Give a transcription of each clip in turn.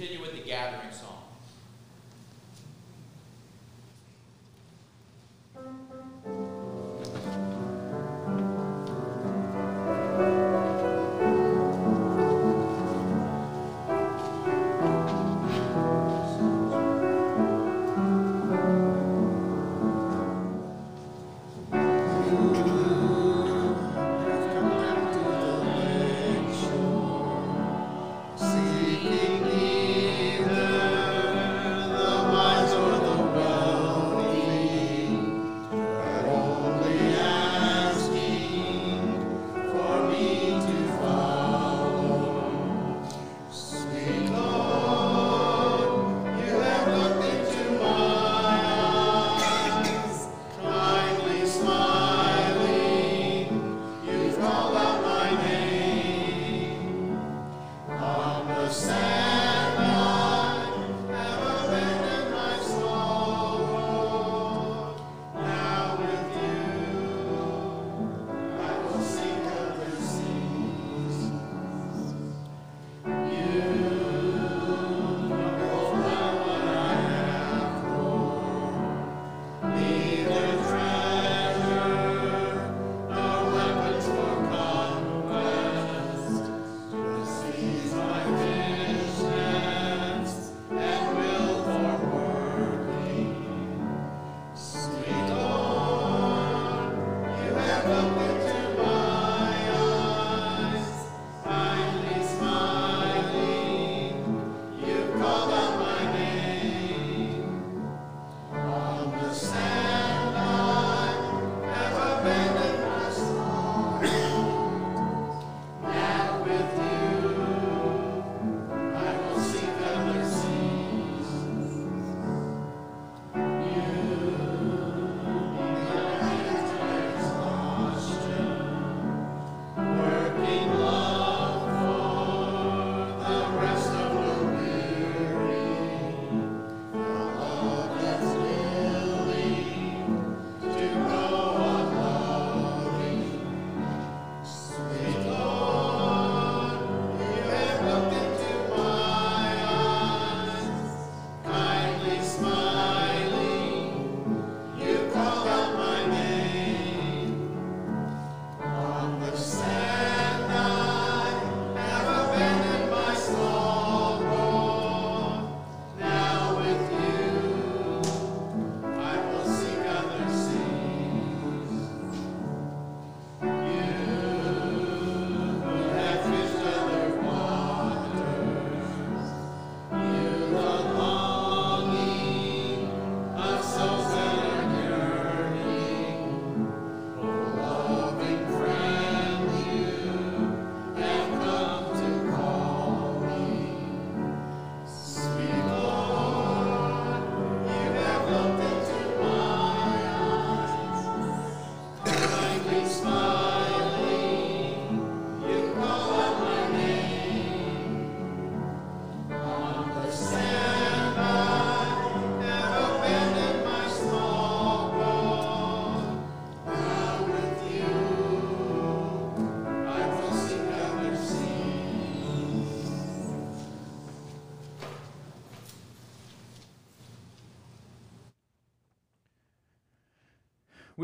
continue with the gathering song.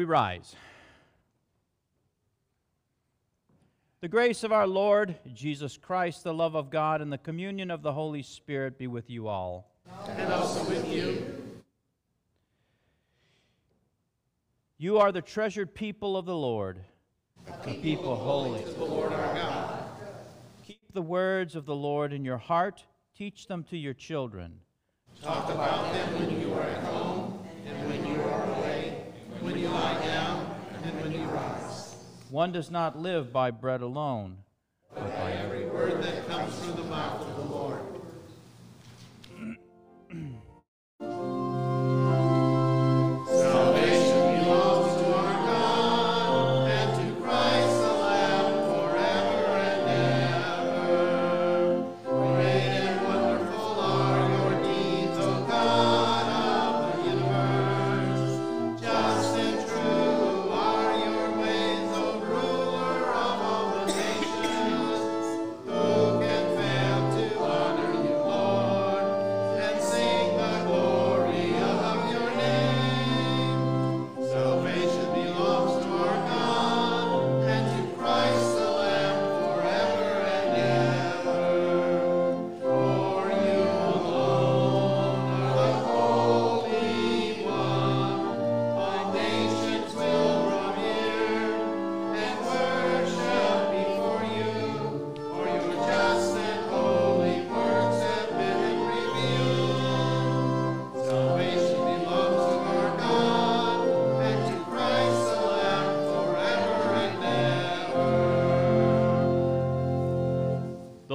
rise. The grace of our Lord Jesus Christ, the love of God, and the communion of the Holy Spirit be with you all. And also with you. You are the treasured people of the Lord, the people holy to the Lord our God. Keep the words of the Lord in your heart, teach them to your children. Talk about them when you are at and when you rise. One does not live by bread alone, but by every word that comes through the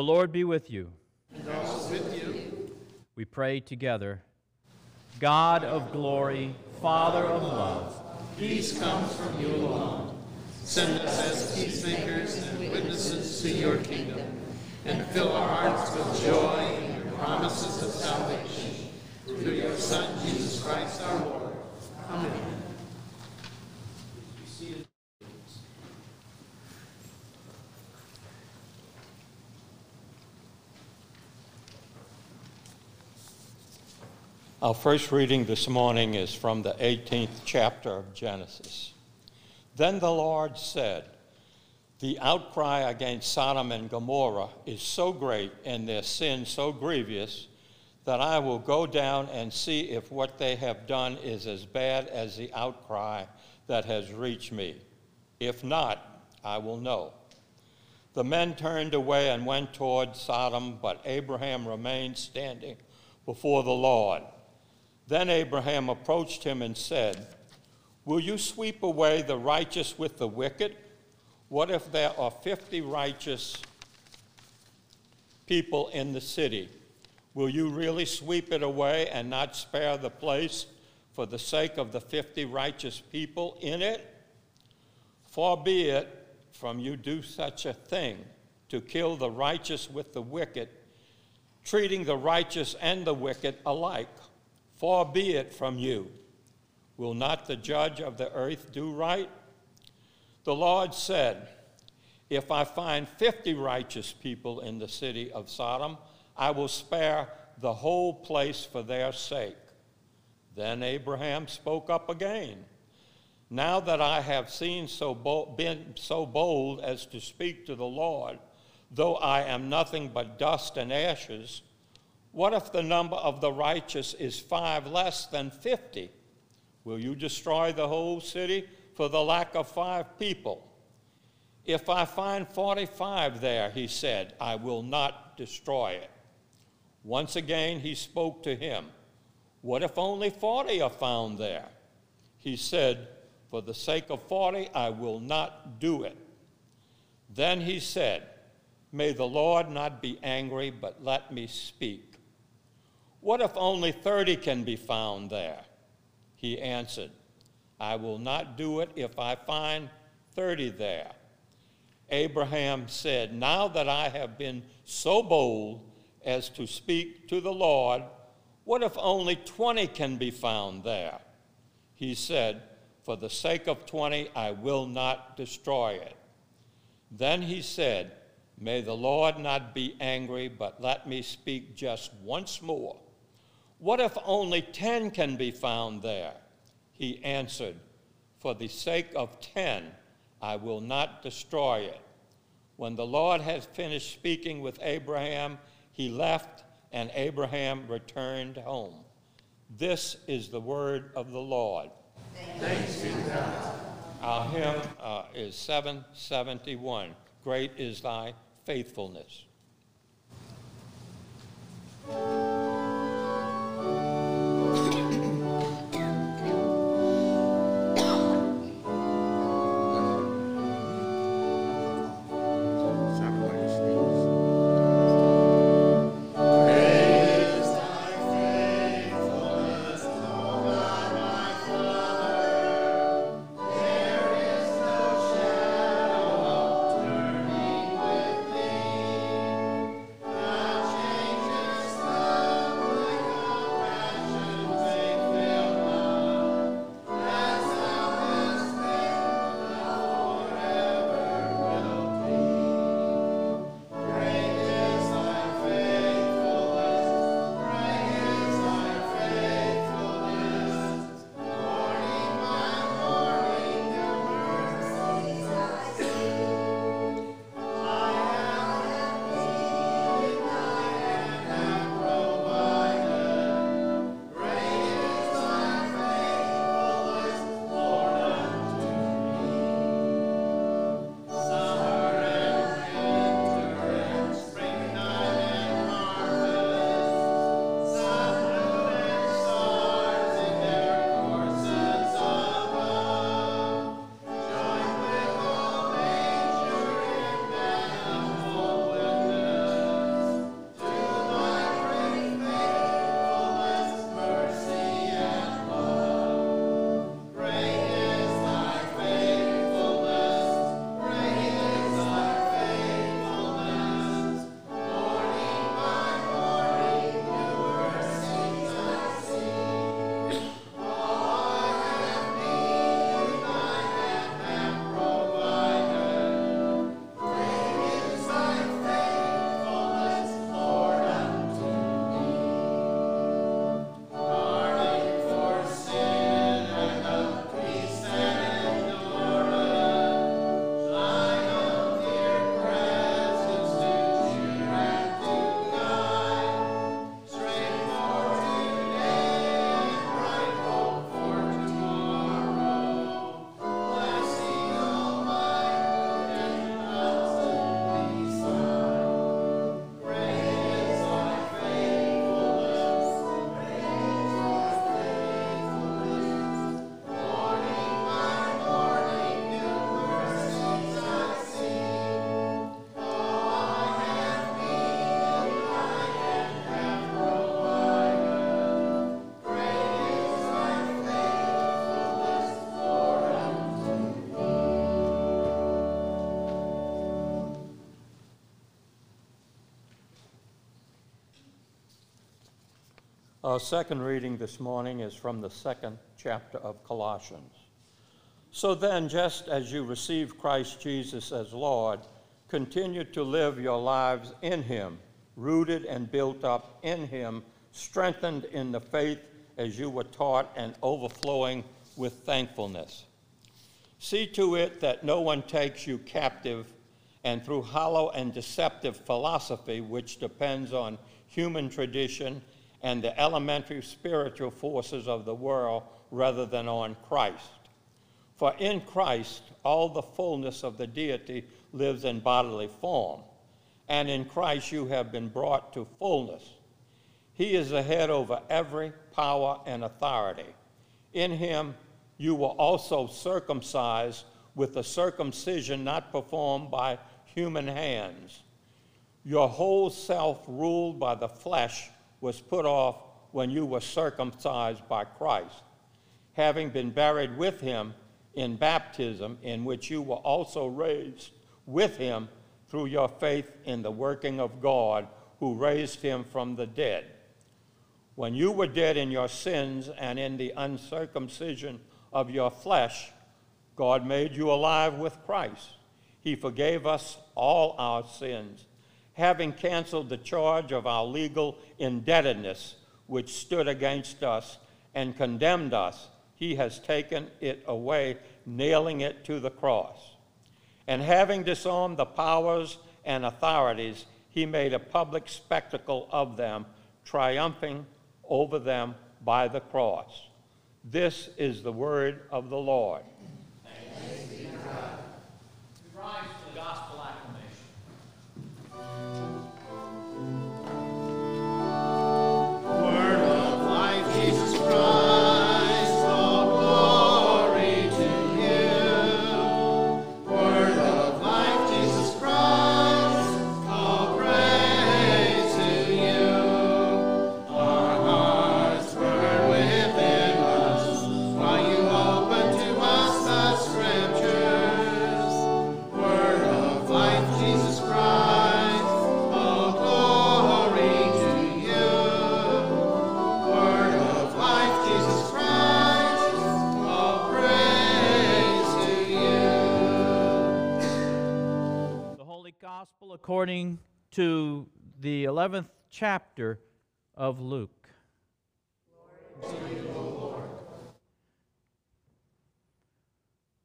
The Lord be with you. And also with you. We pray together. God of glory, Father of love, Peace comes from you alone. Send us as peacemakers and witnesses to your kingdom, and fill our hearts with joy in your promises of salvation. Through your Son, Jesus Christ our Lord. Amen. Our first reading this morning is from the 18th chapter of Genesis. Then the Lord said, The outcry against Sodom and Gomorrah is so great and their sin so grievous that I will go down and see if what they have done is as bad as the outcry that has reached me. If not, I will know. The men turned away and went toward Sodom, but Abraham remained standing before the Lord. Then Abraham approached him and said, Will you sweep away the righteous with the wicked? What if there are 50 righteous people in the city? Will you really sweep it away and not spare the place for the sake of the 50 righteous people in it? Far be it from you do such a thing to kill the righteous with the wicked, treating the righteous and the wicked alike. Far be it from you. Will not the judge of the earth do right? The Lord said, If I find 50 righteous people in the city of Sodom, I will spare the whole place for their sake. Then Abraham spoke up again. Now that I have seen so bold, been so bold as to speak to the Lord, though I am nothing but dust and ashes, what if the number of the righteous is five less than fifty? Will you destroy the whole city for the lack of five people? If I find 45 there, he said, I will not destroy it. Once again he spoke to him. What if only 40 are found there? He said, For the sake of 40, I will not do it. Then he said, May the Lord not be angry, but let me speak. What if only 30 can be found there? He answered, I will not do it if I find 30 there. Abraham said, Now that I have been so bold as to speak to the Lord, what if only 20 can be found there? He said, For the sake of 20, I will not destroy it. Then he said, May the Lord not be angry, but let me speak just once more. What if only 10 can be found there? He answered, For the sake of 10, I will not destroy it. When the Lord had finished speaking with Abraham, he left, and Abraham returned home. This is the word of the Lord. Thanks be to God. Our hymn uh, is 771 Great is thy faithfulness. Our second reading this morning is from the second chapter of Colossians. So then, just as you received Christ Jesus as Lord, continue to live your lives in Him, rooted and built up in Him, strengthened in the faith as you were taught, and overflowing with thankfulness. See to it that no one takes you captive, and through hollow and deceptive philosophy, which depends on human tradition and the elementary spiritual forces of the world rather than on Christ. For in Christ, all the fullness of the deity lives in bodily form, and in Christ you have been brought to fullness. He is the head over every power and authority. In him you were also circumcised with a circumcision not performed by human hands. Your whole self, ruled by the flesh, was put off when you were circumcised by Christ, having been buried with him in baptism, in which you were also raised with him through your faith in the working of God who raised him from the dead. When you were dead in your sins and in the uncircumcision of your flesh, God made you alive with Christ. He forgave us all our sins having canceled the charge of our legal indebtedness which stood against us and condemned us, he has taken it away, nailing it to the cross. And having disarmed the powers and authorities, he made a public spectacle of them, triumphing over them by the cross. This is the word of the Lord. according to the 11th chapter of Luke.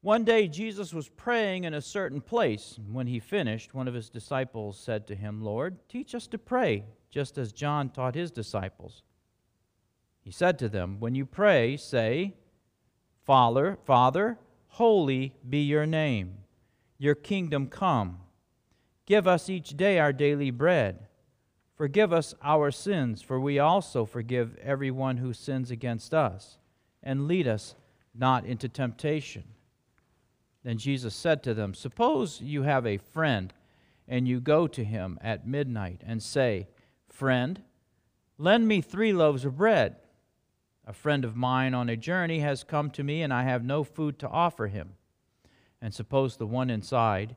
One day Jesus was praying in a certain place. When he finished, one of his disciples said to him, Lord, teach us to pray, just as John taught his disciples. He said to them, When you pray, say, Father, Father, holy be your name. Your kingdom come. Give us each day our daily bread. Forgive us our sins, for we also forgive everyone who sins against us. And lead us not into temptation. Then Jesus said to them, Suppose you have a friend, and you go to him at midnight and say, Friend, lend me three loaves of bread. A friend of mine on a journey has come to me, and I have no food to offer him. And suppose the one inside,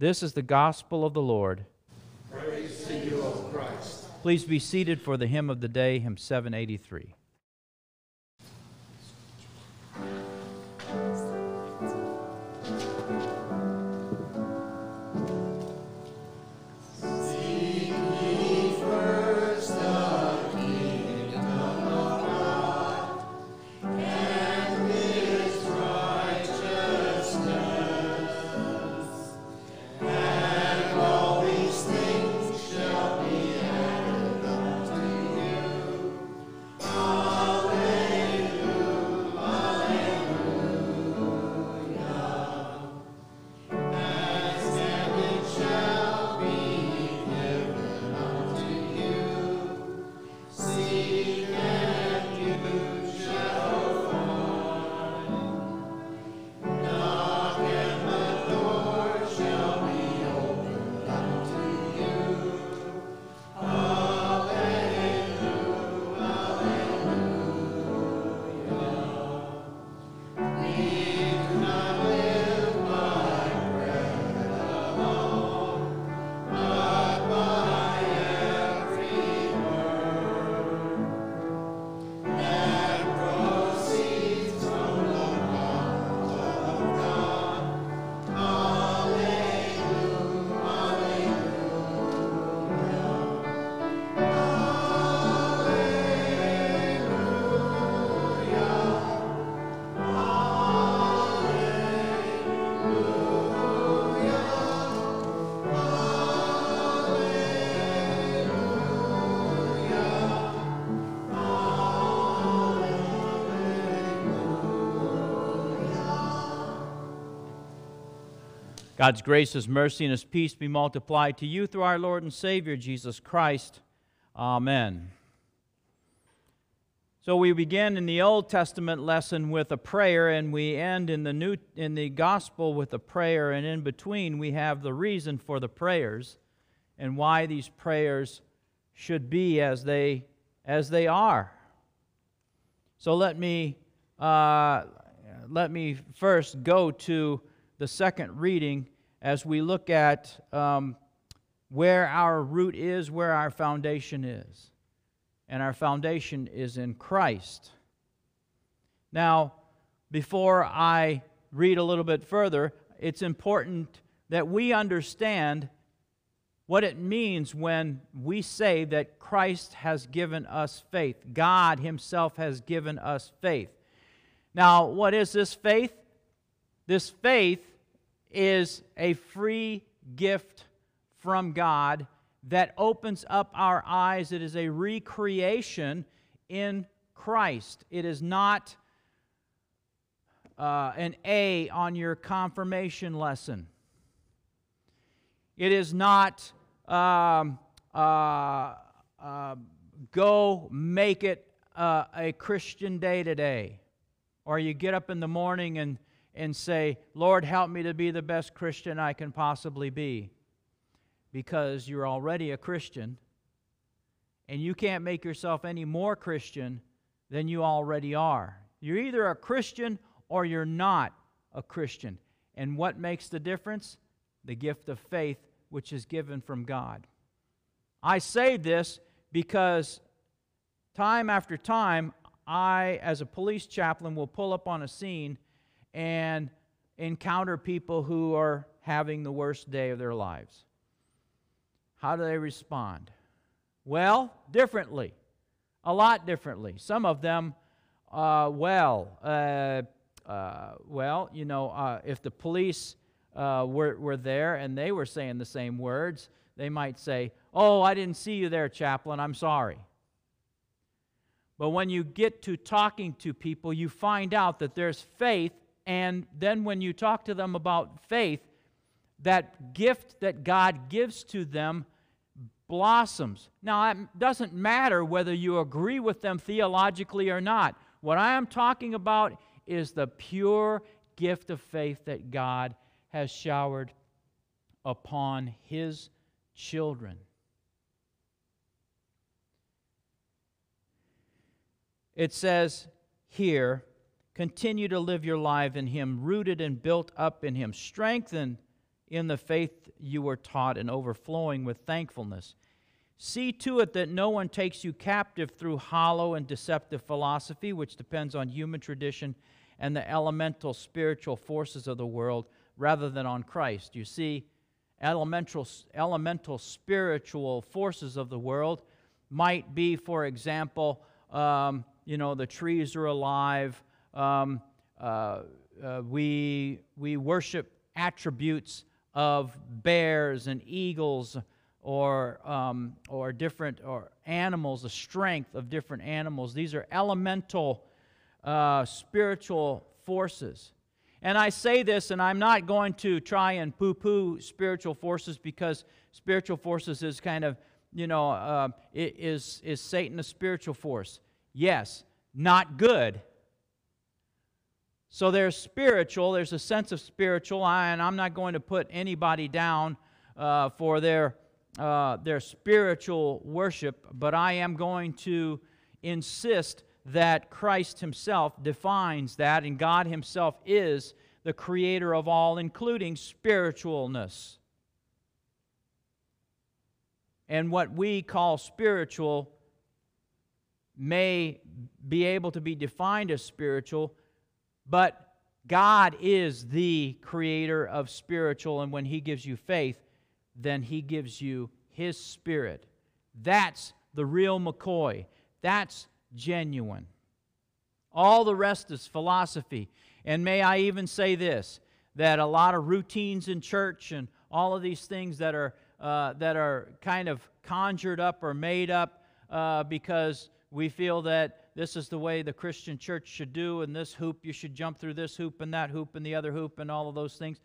This is the gospel of the Lord. Praise to you, O Christ. Please be seated for the hymn of the day, hymn 783. God's grace, His mercy, and His peace be multiplied to you through our Lord and Savior, Jesus Christ. Amen. So we begin in the Old Testament lesson with a prayer, and we end in the New in the Gospel with a prayer, and in between we have the reason for the prayers and why these prayers should be as they as they are. So let me uh, let me first go to the second reading as we look at um, where our root is, where our foundation is. And our foundation is in Christ. Now, before I read a little bit further, it's important that we understand what it means when we say that Christ has given us faith. God Himself has given us faith. Now, what is this faith? This faith is a free gift from God that opens up our eyes. It is a recreation in Christ. It is not uh, an A on your confirmation lesson. It is not um, uh, uh, go make it uh, a Christian day today. Or you get up in the morning and, and say, Lord, help me to be the best Christian I can possibly be. Because you're already a Christian, and you can't make yourself any more Christian than you already are. You're either a Christian or you're not a Christian. And what makes the difference? The gift of faith, which is given from God. I say this because time after time, I, as a police chaplain, will pull up on a scene and encounter people who are having the worst day of their lives. How do they respond? Well, differently, a lot differently. Some of them, uh, well, uh, uh, well, you know, uh, if the police uh, were, were there and they were saying the same words, they might say, Oh, I didn't see you there, chaplain, I'm sorry. But when you get to talking to people, you find out that there's faith, and then when you talk to them about faith, that gift that God gives to them blossoms. Now, it doesn't matter whether you agree with them theologically or not. What I am talking about is the pure gift of faith that God has showered upon His children. It says here, continue to live your life in Him, rooted and built up in Him, strengthened in the faith you were taught, and overflowing with thankfulness. See to it that no one takes you captive through hollow and deceptive philosophy, which depends on human tradition and the elemental spiritual forces of the world, rather than on Christ. You see, elemental, elemental spiritual forces of the world might be, for example, um, you know, the trees are alive. Um, uh, uh, we, we worship attributes of bears and eagles or, um, or different or animals, the strength of different animals. These are elemental uh, spiritual forces. And I say this, and I'm not going to try and poo poo spiritual forces because spiritual forces is kind of, you know, uh, is, is Satan a spiritual force? Yes, not good. So there's spiritual, there's a sense of spiritual, and I'm not going to put anybody down uh, for their, uh, their spiritual worship, but I am going to insist that Christ Himself defines that, and God Himself is the creator of all, including spiritualness. And what we call spiritual may be able to be defined as spiritual, but God is the creator of spiritual, and when He gives you faith, then He gives you His Spirit. That's the real McCoy. That's genuine. All the rest is philosophy. And may I even say this that a lot of routines in church and all of these things that are, uh, that are kind of conjured up or made up uh, because we feel that this is the way the Christian church should do, and this hoop, you should jump through this hoop and that hoop and the other hoop and all of those things.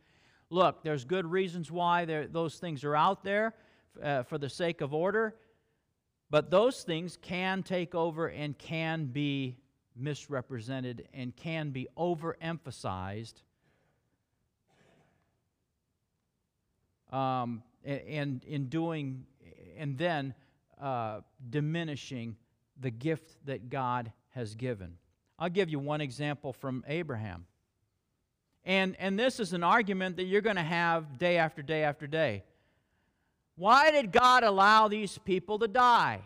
Look, there's good reasons why those things are out there uh, for the sake of order, but those things can take over and can be misrepresented and can be overemphasized um, and in doing and then uh, diminishing the gift that God has given. I'll give you one example from Abraham. And, and this is an argument that you're going to have day after day after day. Why did God allow these people to die?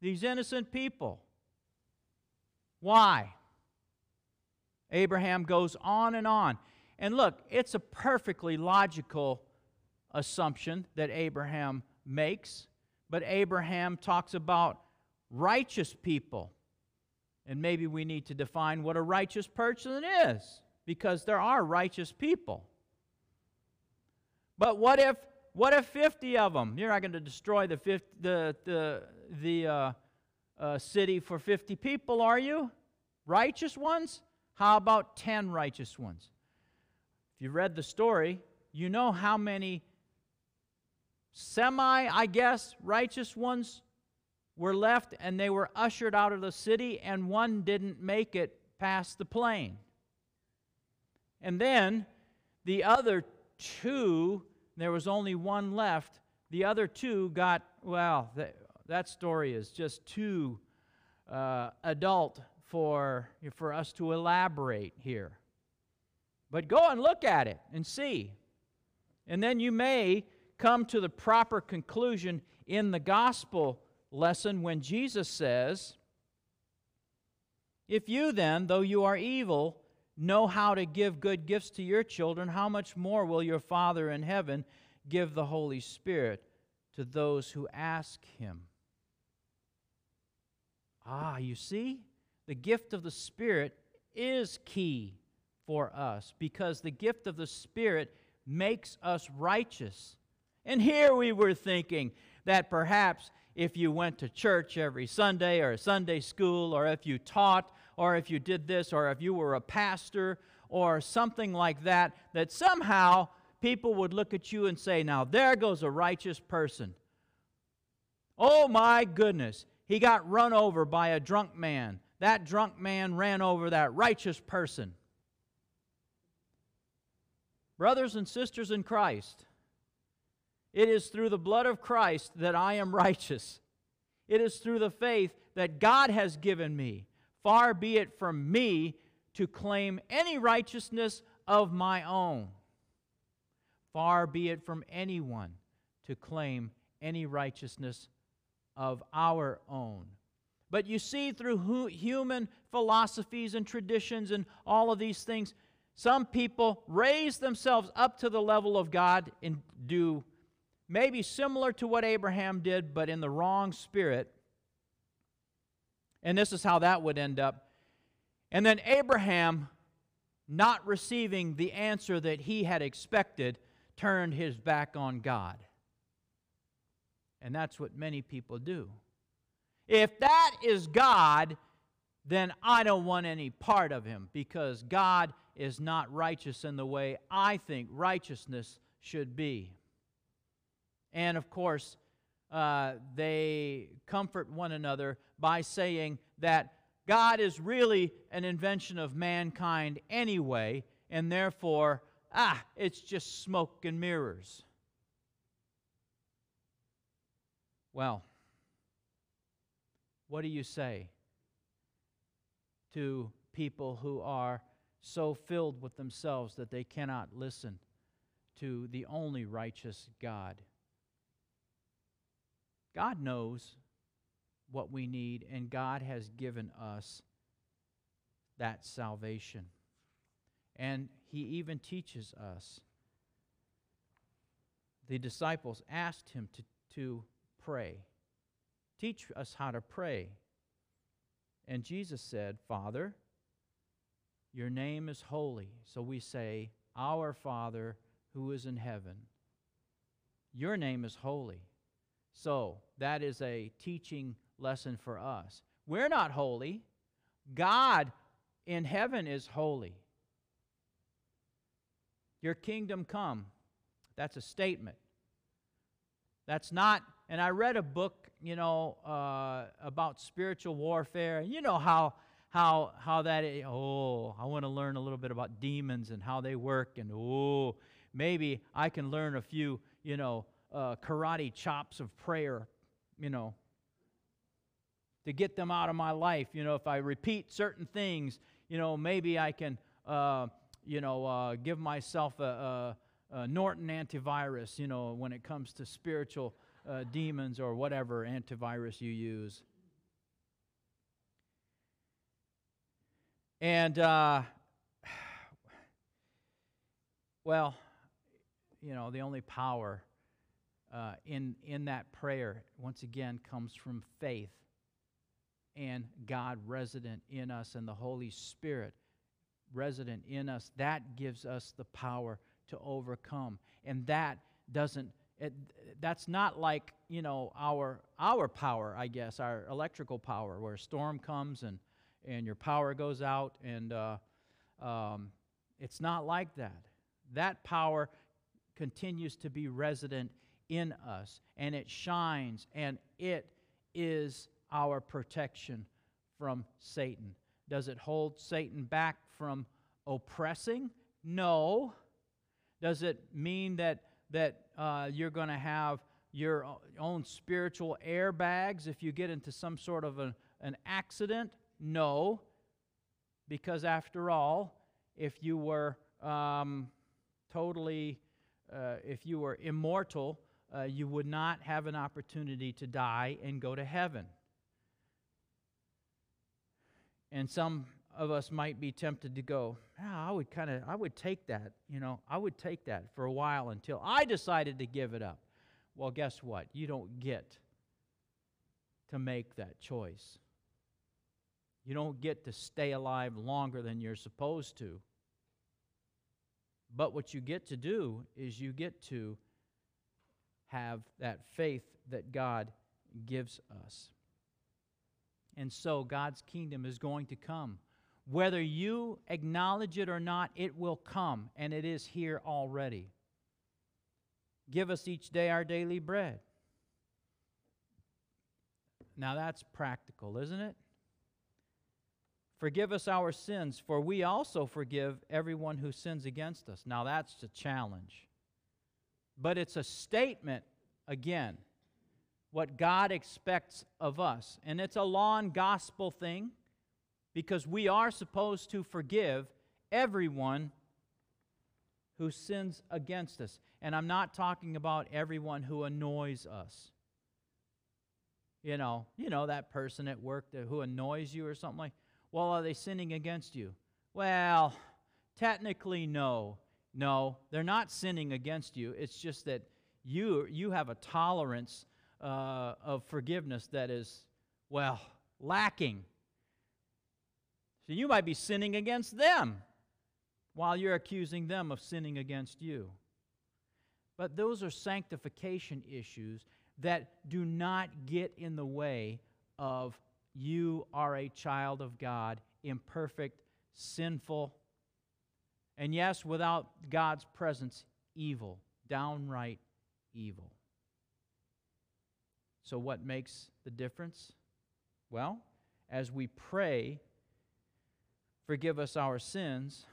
These innocent people. Why? Abraham goes on and on. And look, it's a perfectly logical assumption that Abraham makes, but Abraham talks about righteous people. And maybe we need to define what a righteous person is, because there are righteous people. But what if what if 50 of them? You're not going to destroy the 50, the the the uh, uh, city for 50 people, are you? Righteous ones? How about 10 righteous ones? If you read the story, you know how many semi, I guess, righteous ones were left and they were ushered out of the city, and one didn't make it past the plain. And then the other two, there was only one left. The other two got, well, that, that story is just too uh, adult for, for us to elaborate here. But go and look at it and see. And then you may come to the proper conclusion in the gospel lesson when Jesus says, If you then, though you are evil, know how to give good gifts to your children, how much more will your Father in heaven give the Holy Spirit to those who ask him? Ah, you see, the gift of the Spirit is key for us because the gift of the Spirit makes us righteous. And here we were thinking that perhaps if you went to church every Sunday or Sunday school, or if you taught, or if you did this, or if you were a pastor, or something like that, that somehow people would look at you and say, Now there goes a righteous person. Oh my goodness, he got run over by a drunk man. That drunk man ran over that righteous person. Brothers and sisters in Christ, it is through the blood of Christ that I am righteous. It is through the faith that God has given me. Far be it from me to claim any righteousness of my own. Far be it from anyone to claim any righteousness of our own. But you see, through human philosophies and traditions and all of these things, some people raise themselves up to the level of God and do maybe similar to what Abraham did, but in the wrong spirit. And this is how that would end up. And then Abraham, not receiving the answer that he had expected, turned his back on God. And that's what many people do. If that is God, then I don't want any part of him because God is not righteous in the way I think righteousness should be. And of course, uh, they comfort one another by saying that God is really an invention of mankind anyway, and therefore, ah, it's just smoke and mirrors. Well, what do you say to people who are so filled with themselves that they cannot listen to the only righteous God? God knows what we need, and God has given us that salvation. And He even teaches us. The disciples asked Him to, to pray. Teach us how to pray. And Jesus said, Father, your name is holy. So we say, Our Father who is in heaven. Your name is holy. So that is a teaching lesson for us. We're not holy. God in heaven is holy. Your kingdom come. That's a statement. That's not, and I read a book, you know, uh, about spiritual warfare. You know how how how that is, oh, I want to learn a little bit about demons and how they work, and oh, maybe I can learn a few, you know, uh, karate chops of prayer, you know, to get them out of my life. You know, if I repeat certain things, you know, maybe I can, uh, you know, uh, give myself a, a, a, Norton antivirus, you know, when it comes to spiritual uh, demons or whatever antivirus you use. And, uh, well, you know, the only power uh, in, in that prayer, once again, comes from faith and God resident in us and the Holy Spirit resident in us. That gives us the power to overcome. And that doesn't it, that's not like you know our our power i guess our electrical power where a storm comes and and your power goes out and uh, um, it's not like that that power continues to be resident in us and it shines and it is our protection from Satan. Does it hold Satan back from oppressing? No. Does it mean that, that uh, you're going to have your own spiritual airbags if you get into some sort of a, an accident? No. Because after all, if you were um, totally, uh, if you were immortal, uh, you would not have an opportunity to die and go to heaven. And some of us might be tempted to go, I would kind of, I would take that, you know, I would take that for a while until I decided to give it up. Well, guess what? You don't get to make that choice. You don't get to stay alive longer than you're supposed to. But what you get to do is you get to have that faith that God gives us. And so God's kingdom is going to come. Whether you acknowledge it or not, it will come, and it is here already. Give us each day our daily bread. Now that's practical, isn't it? Forgive us our sins, for we also forgive everyone who sins against us. Now that's a challenge. But it's a statement, again, what God expects of us. And it's a law and gospel thing because we are supposed to forgive everyone who sins against us. And I'm not talking about everyone who annoys us. You know, you know that person at work that, who annoys you or something like. Well, are they sinning against you? Well, technically no. No, they're not sinning against you. It's just that you you have a tolerance uh, of forgiveness that is, well, lacking. So you might be sinning against them while you're accusing them of sinning against you. But those are sanctification issues that do not get in the way of you are a child of God, imperfect, sinful, and yes, without God's presence, evil, downright evil. So, what makes the difference? Well, as we pray, forgive us our sins,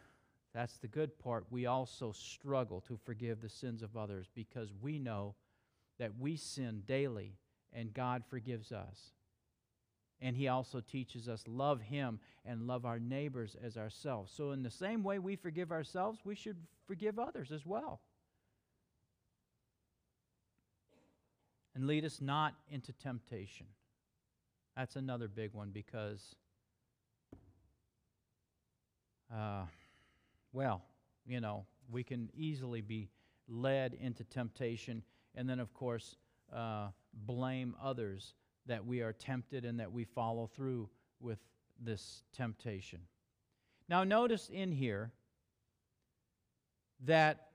that's the good part. We also struggle to forgive the sins of others because we know that we sin daily and God forgives us. And he also teaches us love him and love our neighbors as ourselves. So in the same way we forgive ourselves, we should forgive others as well. and lead us not into temptation. That's another big one because, uh, well, you know, we can easily be led into temptation and then, of course, uh, blame others that we are tempted and that we follow through with this temptation. Now, notice in here that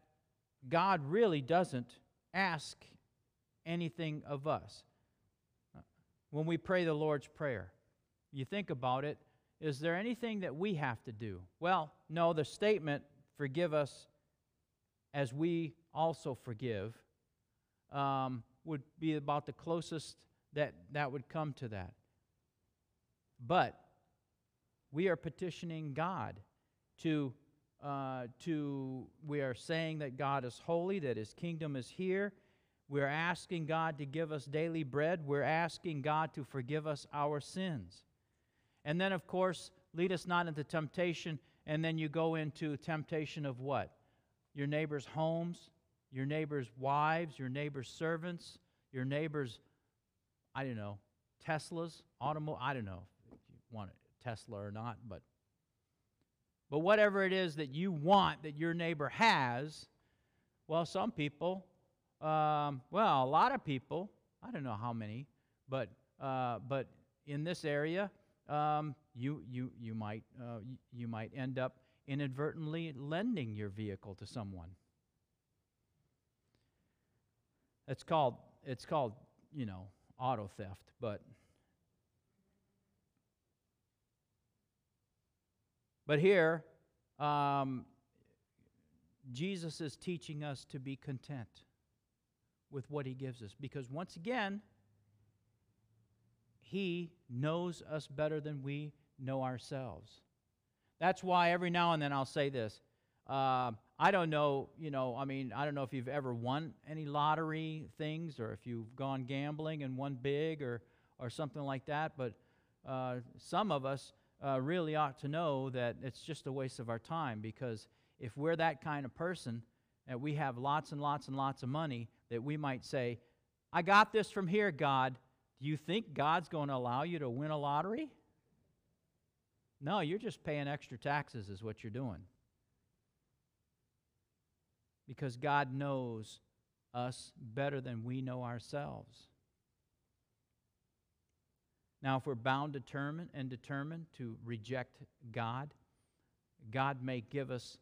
God really doesn't ask anything of us. When we pray the Lord's Prayer, you think about it, is there anything that we have to do? Well, no, the statement, forgive us as we also forgive, um, would be about the closest that that would come to that. But we are petitioning God to, uh, to, we are saying that God is holy, that His kingdom is here. We're asking God to give us daily bread. We're asking God to forgive us our sins. And then, of course, lead us not into temptation. And then you go into temptation of what? Your neighbor's homes, your neighbor's wives, your neighbor's servants, your neighbor's, I don't know, Teslas, automobile, I don't know if you want a Tesla or not, but but whatever it is that you want that your neighbor has, well, some people, um, well, a lot of people, I don't know how many, but uh, but in this area, um, you you you might uh, you, you might end up inadvertently lending your vehicle to someone. It's called it's called you know auto theft, but but here um, Jesus is teaching us to be content with what he gives us because once again he knows us better than we know ourselves. That's why every now and then I'll say this. Uh, I don't know, you know, I mean, I don't know if you've ever won any lottery things or if you've gone gambling and won big or, or something like that, but uh, some of us uh, really ought to know that it's just a waste of our time because if we're that kind of person and we have lots and lots and lots of money, that we might say, I got this from here, God. Do you think God's going to allow you to win a lottery? No, you're just paying extra taxes, is what you're doing. Because God knows us better than we know ourselves. Now, if we're bound determined and determined to reject God, God may give us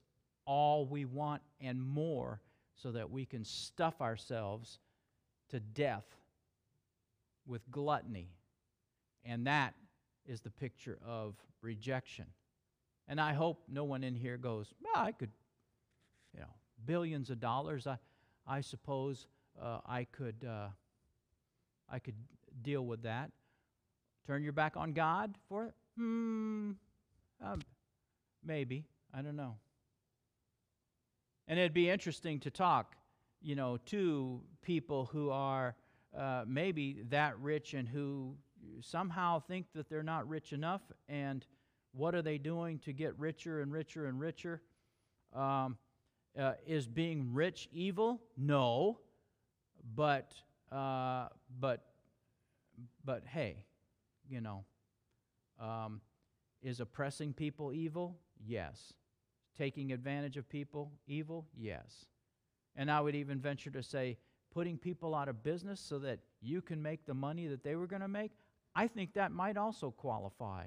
all we want and more so that we can stuff ourselves to death with gluttony. And that is the picture of rejection. And I hope no one in here goes, well, I could, billions of dollars, I, I suppose uh, I, could, uh, I could deal with that. Turn your back on God for it? Hmm, um, maybe. I don't know. And it'd be interesting to talk, you know, to people who are uh, maybe that rich and who somehow think that they're not rich enough. And what are they doing to get richer and richer and richer? Um, uh, is being rich evil? No. But, uh, but, but hey, you know, um, is oppressing people evil? Yes. Taking advantage of people evil? Yes. And I would even venture to say, putting people out of business so that you can make the money that they were going to make? I think that might also qualify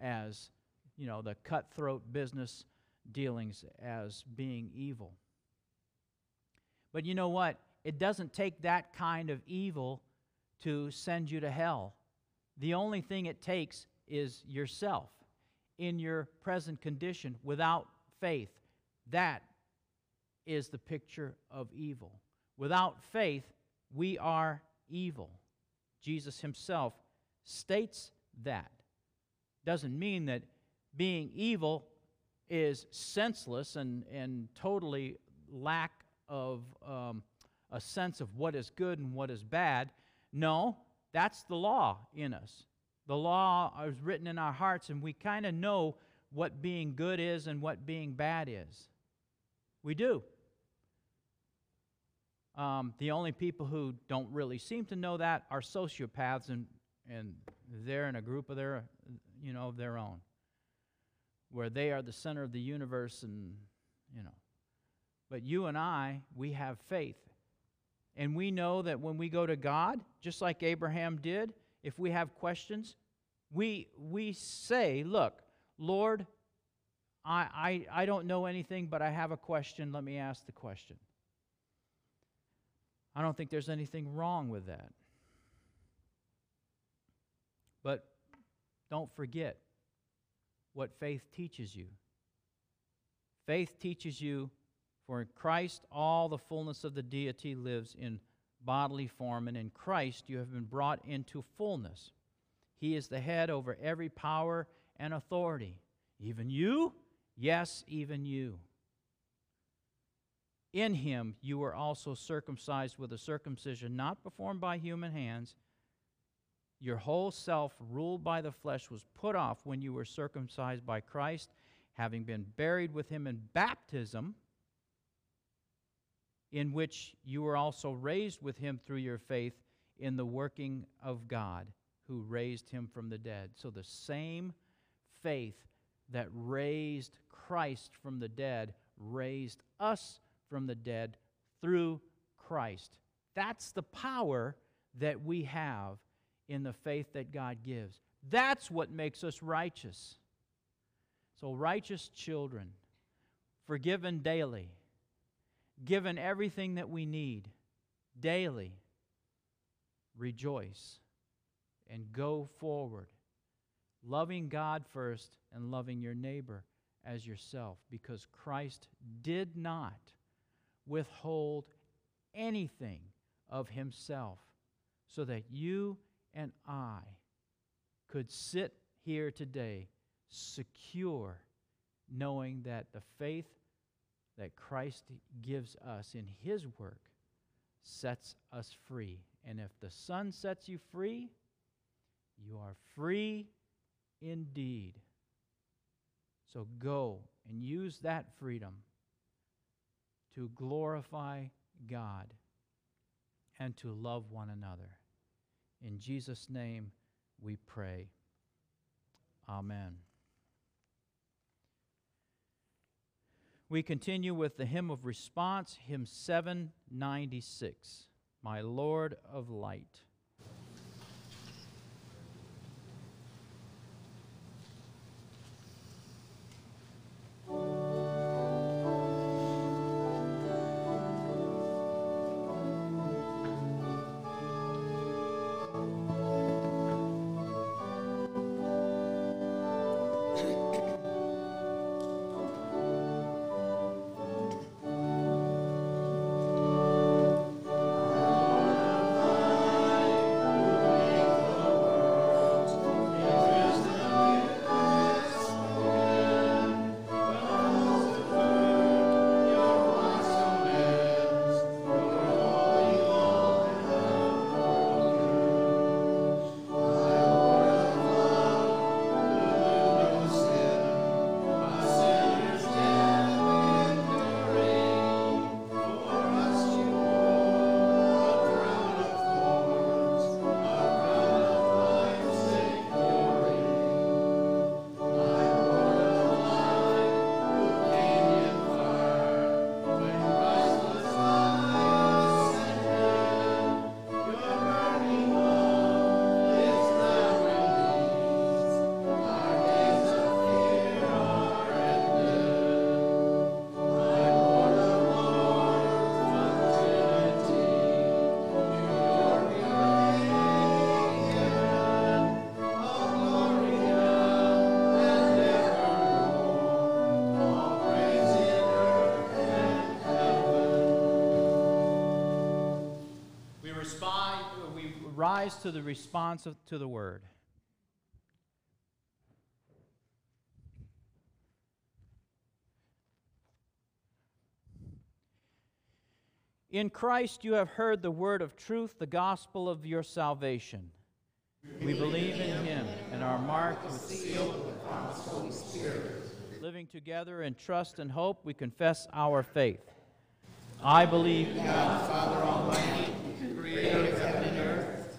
as, you know, the cutthroat business dealings as being evil. But you know what? It doesn't take that kind of evil to send you to hell. The only thing it takes is yourself in your present condition without faith. That is the picture of evil. Without faith, we are evil. Jesus himself states that. Doesn't mean that being evil is senseless and, and totally lack of um, a sense of what is good and what is bad. No, that's the law in us. The law is written in our hearts, and we kind of know what being good is and what being bad is. We do. Um, the only people who don't really seem to know that are sociopaths, and, and they're in a group of their, you know, of their own, where they are the center of the universe, and you know. But you and I, we have faith, and we know that when we go to God, just like Abraham did, if we have questions, we we say, "Look, Lord, I I, I don't know anything, but I have a question. Let me ask the question." I don't think there's anything wrong with that. But don't forget what faith teaches you. Faith teaches you For in Christ all the fullness of the deity lives in bodily form, and in Christ you have been brought into fullness. He is the head over every power and authority. Even you? Yes, even you. In him you were also circumcised with a circumcision not performed by human hands. Your whole self, ruled by the flesh, was put off when you were circumcised by Christ, having been buried with him in baptism in which you were also raised with him through your faith in the working of God who raised him from the dead. So the same faith that raised Christ from the dead raised us from the dead through Christ. That's the power that we have in the faith that God gives. That's what makes us righteous. So, righteous children, forgiven daily given everything that we need daily, rejoice and go forward, loving God first and loving your neighbor as yourself, because Christ did not withhold anything of himself so that you and I could sit here today secure, knowing that the faith that Christ gives us in His work sets us free. And if the Son sets you free, you are free indeed. So go and use that freedom to glorify God and to love one another. In Jesus' name we pray. Amen. We continue with the hymn of response, hymn 796, My Lord of Light. To the response of, to the word. In Christ you have heard the word of truth, the gospel of your salvation. We believe in him and are marked with seal of the promised Holy Spirit. Living together in trust and hope, we confess our faith. I believe God, Father Almighty, creator of heaven and earth.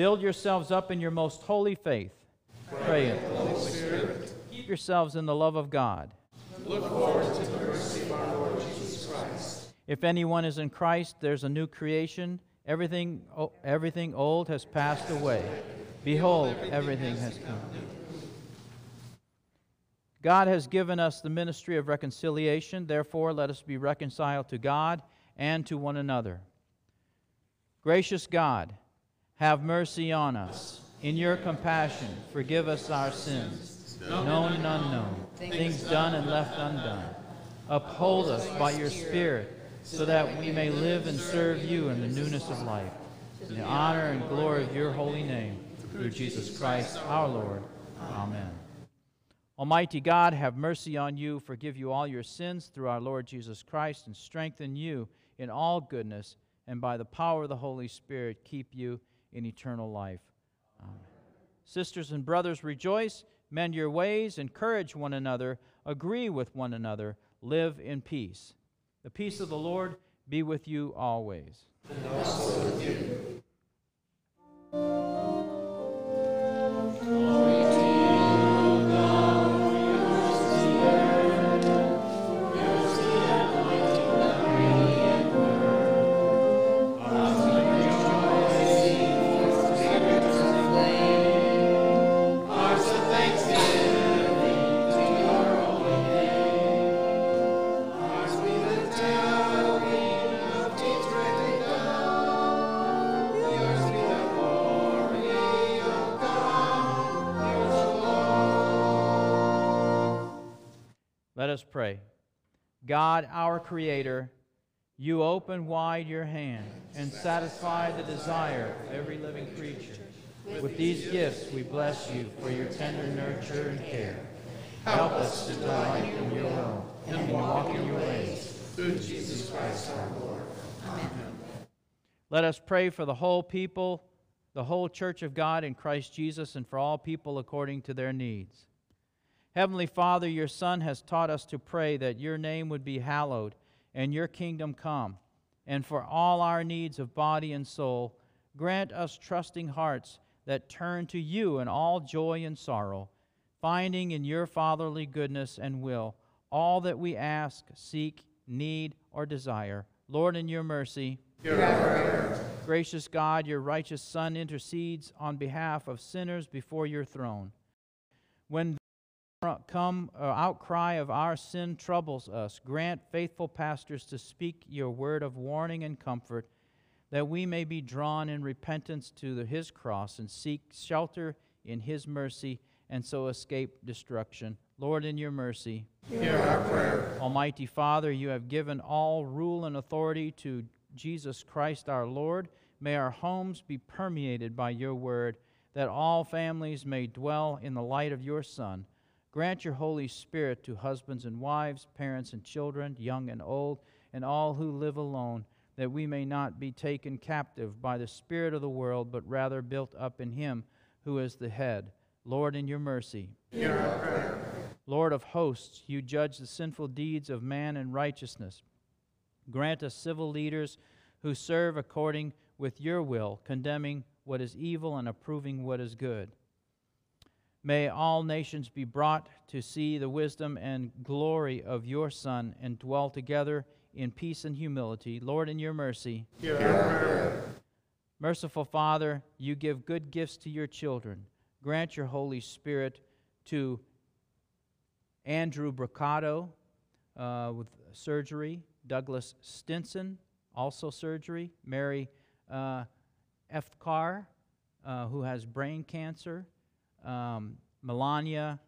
Build yourselves up in your most holy faith. Pray in the Holy Spirit. Keep yourselves in the love of God. Look forward to the mercy of our Lord Jesus Christ. If anyone is in Christ, there's a new creation. Everything, everything old has passed away. Behold, everything has come. God has given us the ministry of reconciliation. Therefore, let us be reconciled to God and to one another. Gracious God, have mercy on us. In your compassion, forgive us our sins, known and unknown, things done and left undone. Uphold us by your Spirit, so that we may live and serve you in the newness of life. In the honor and glory of your holy name, through Jesus Christ our Lord. Amen. Almighty God, have mercy on you, forgive you all your sins through our Lord Jesus Christ, and strengthen you in all goodness, and by the power of the Holy Spirit, keep you in eternal life. Amen. Sisters and brothers, rejoice, mend your ways, encourage one another, agree with one another, live in peace. The peace of the Lord be with you always. Hearts pray. God, our Creator, you open wide your hand and satisfy the desire of every living creature. With these gifts, we bless you for your tender nurture and care. Help us to delight in your will and walk in your ways. Through Jesus Christ our Lord. Amen. Let us pray for the whole people, the whole church of God in Christ Jesus, and for all people according to their needs. Heavenly Father, your Son has taught us to pray that your name would be hallowed and your kingdom come. And for all our needs of body and soul, grant us trusting hearts that turn to you in all joy and sorrow, finding in your fatherly goodness and will all that we ask, seek, need, or desire. Lord, in your mercy, Gracious God, your righteous Son intercedes on behalf of sinners before your throne. When come uh, outcry of our sin troubles us, grant faithful pastors to speak your word of warning and comfort, that we may be drawn in repentance to the, his cross and seek shelter in his mercy and so escape destruction. Lord, in your mercy, Hear our prayer. Almighty Father, you have given all rule and authority to Jesus Christ our Lord. May our homes be permeated by your word, that all families may dwell in the light of your Son. Grant your Holy Spirit to husbands and wives, parents and children, young and old, and all who live alone, that we may not be taken captive by the Spirit of the world, but rather built up in him who is the head. Lord, in your mercy. Hear our prayer. Lord of hosts, you judge the sinful deeds of man in righteousness. Grant us civil leaders who serve according with your will, condemning what is evil and approving what is good. May all nations be brought to see the wisdom and glory of your Son and dwell together in peace and humility. Lord, in your mercy. Merciful Father, you give good gifts to your children. Grant your Holy Spirit to Andrew Brocado uh, with surgery, Douglas Stinson, also surgery, Mary uh, Carr uh, who has brain cancer, um, Melania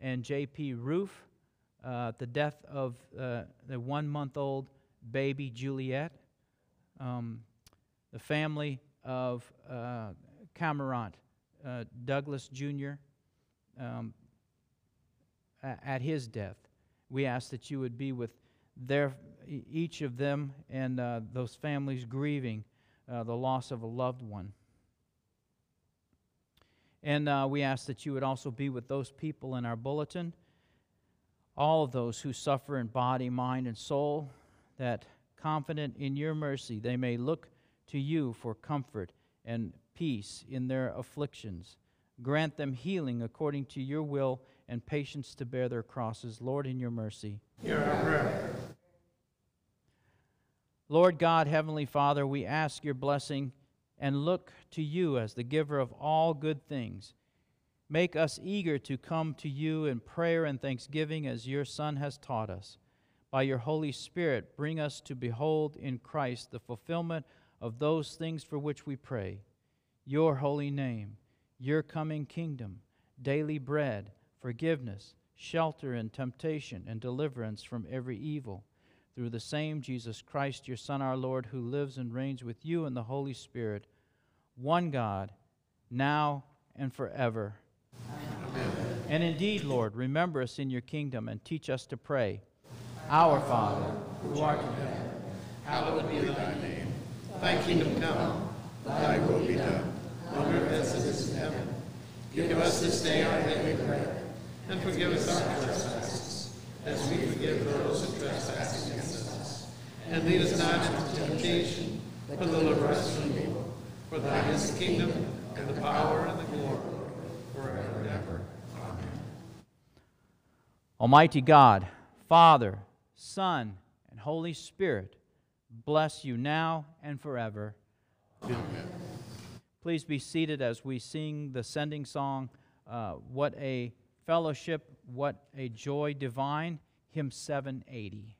and J.P. Roof, uh, the death of uh, the one month old baby Juliet, um, the family of uh, uh, Douglas Jr., um, at his death. We ask that you would be with their, each of them and uh, those families grieving uh, the loss of a loved one. And uh, we ask that you would also be with those people in our bulletin, all of those who suffer in body, mind, and soul, that confident in your mercy they may look to you for comfort and peace in their afflictions. Grant them healing according to your will and patience to bear their crosses. Lord, in your mercy. Hear our prayer. Lord God, Heavenly Father, we ask your blessing and look to you as the giver of all good things. Make us eager to come to you in prayer and thanksgiving as your Son has taught us. By your Holy Spirit, bring us to behold in Christ the fulfillment of those things for which we pray. Your holy name, your coming kingdom, daily bread, forgiveness, shelter in temptation, and deliverance from every evil through the same Jesus Christ, your Son, our Lord, who lives and reigns with you in the Holy Spirit, one God, now and forever. Amen. And indeed, Lord, remember us in your kingdom and teach us to pray. Our Father, who art in heaven, Hallowed be thy name. Thy kingdom come, thy will be done, on earth as it is in heaven. Give us this day our daily bread, and forgive us our trespasses, as we forgive those who trespass against us. And lead us not into temptation, but deliver us from evil. For thine is the kingdom, and the power, and the glory, forever and ever. Amen. Almighty God, Father, Son, and Holy Spirit, bless you now and forever. Amen. Please be seated as we sing the sending song, uh, What a Fellowship, What a Joy Divine, hymn 780.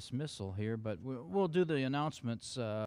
Dismissal here, but we'll, do the announcements. Uh,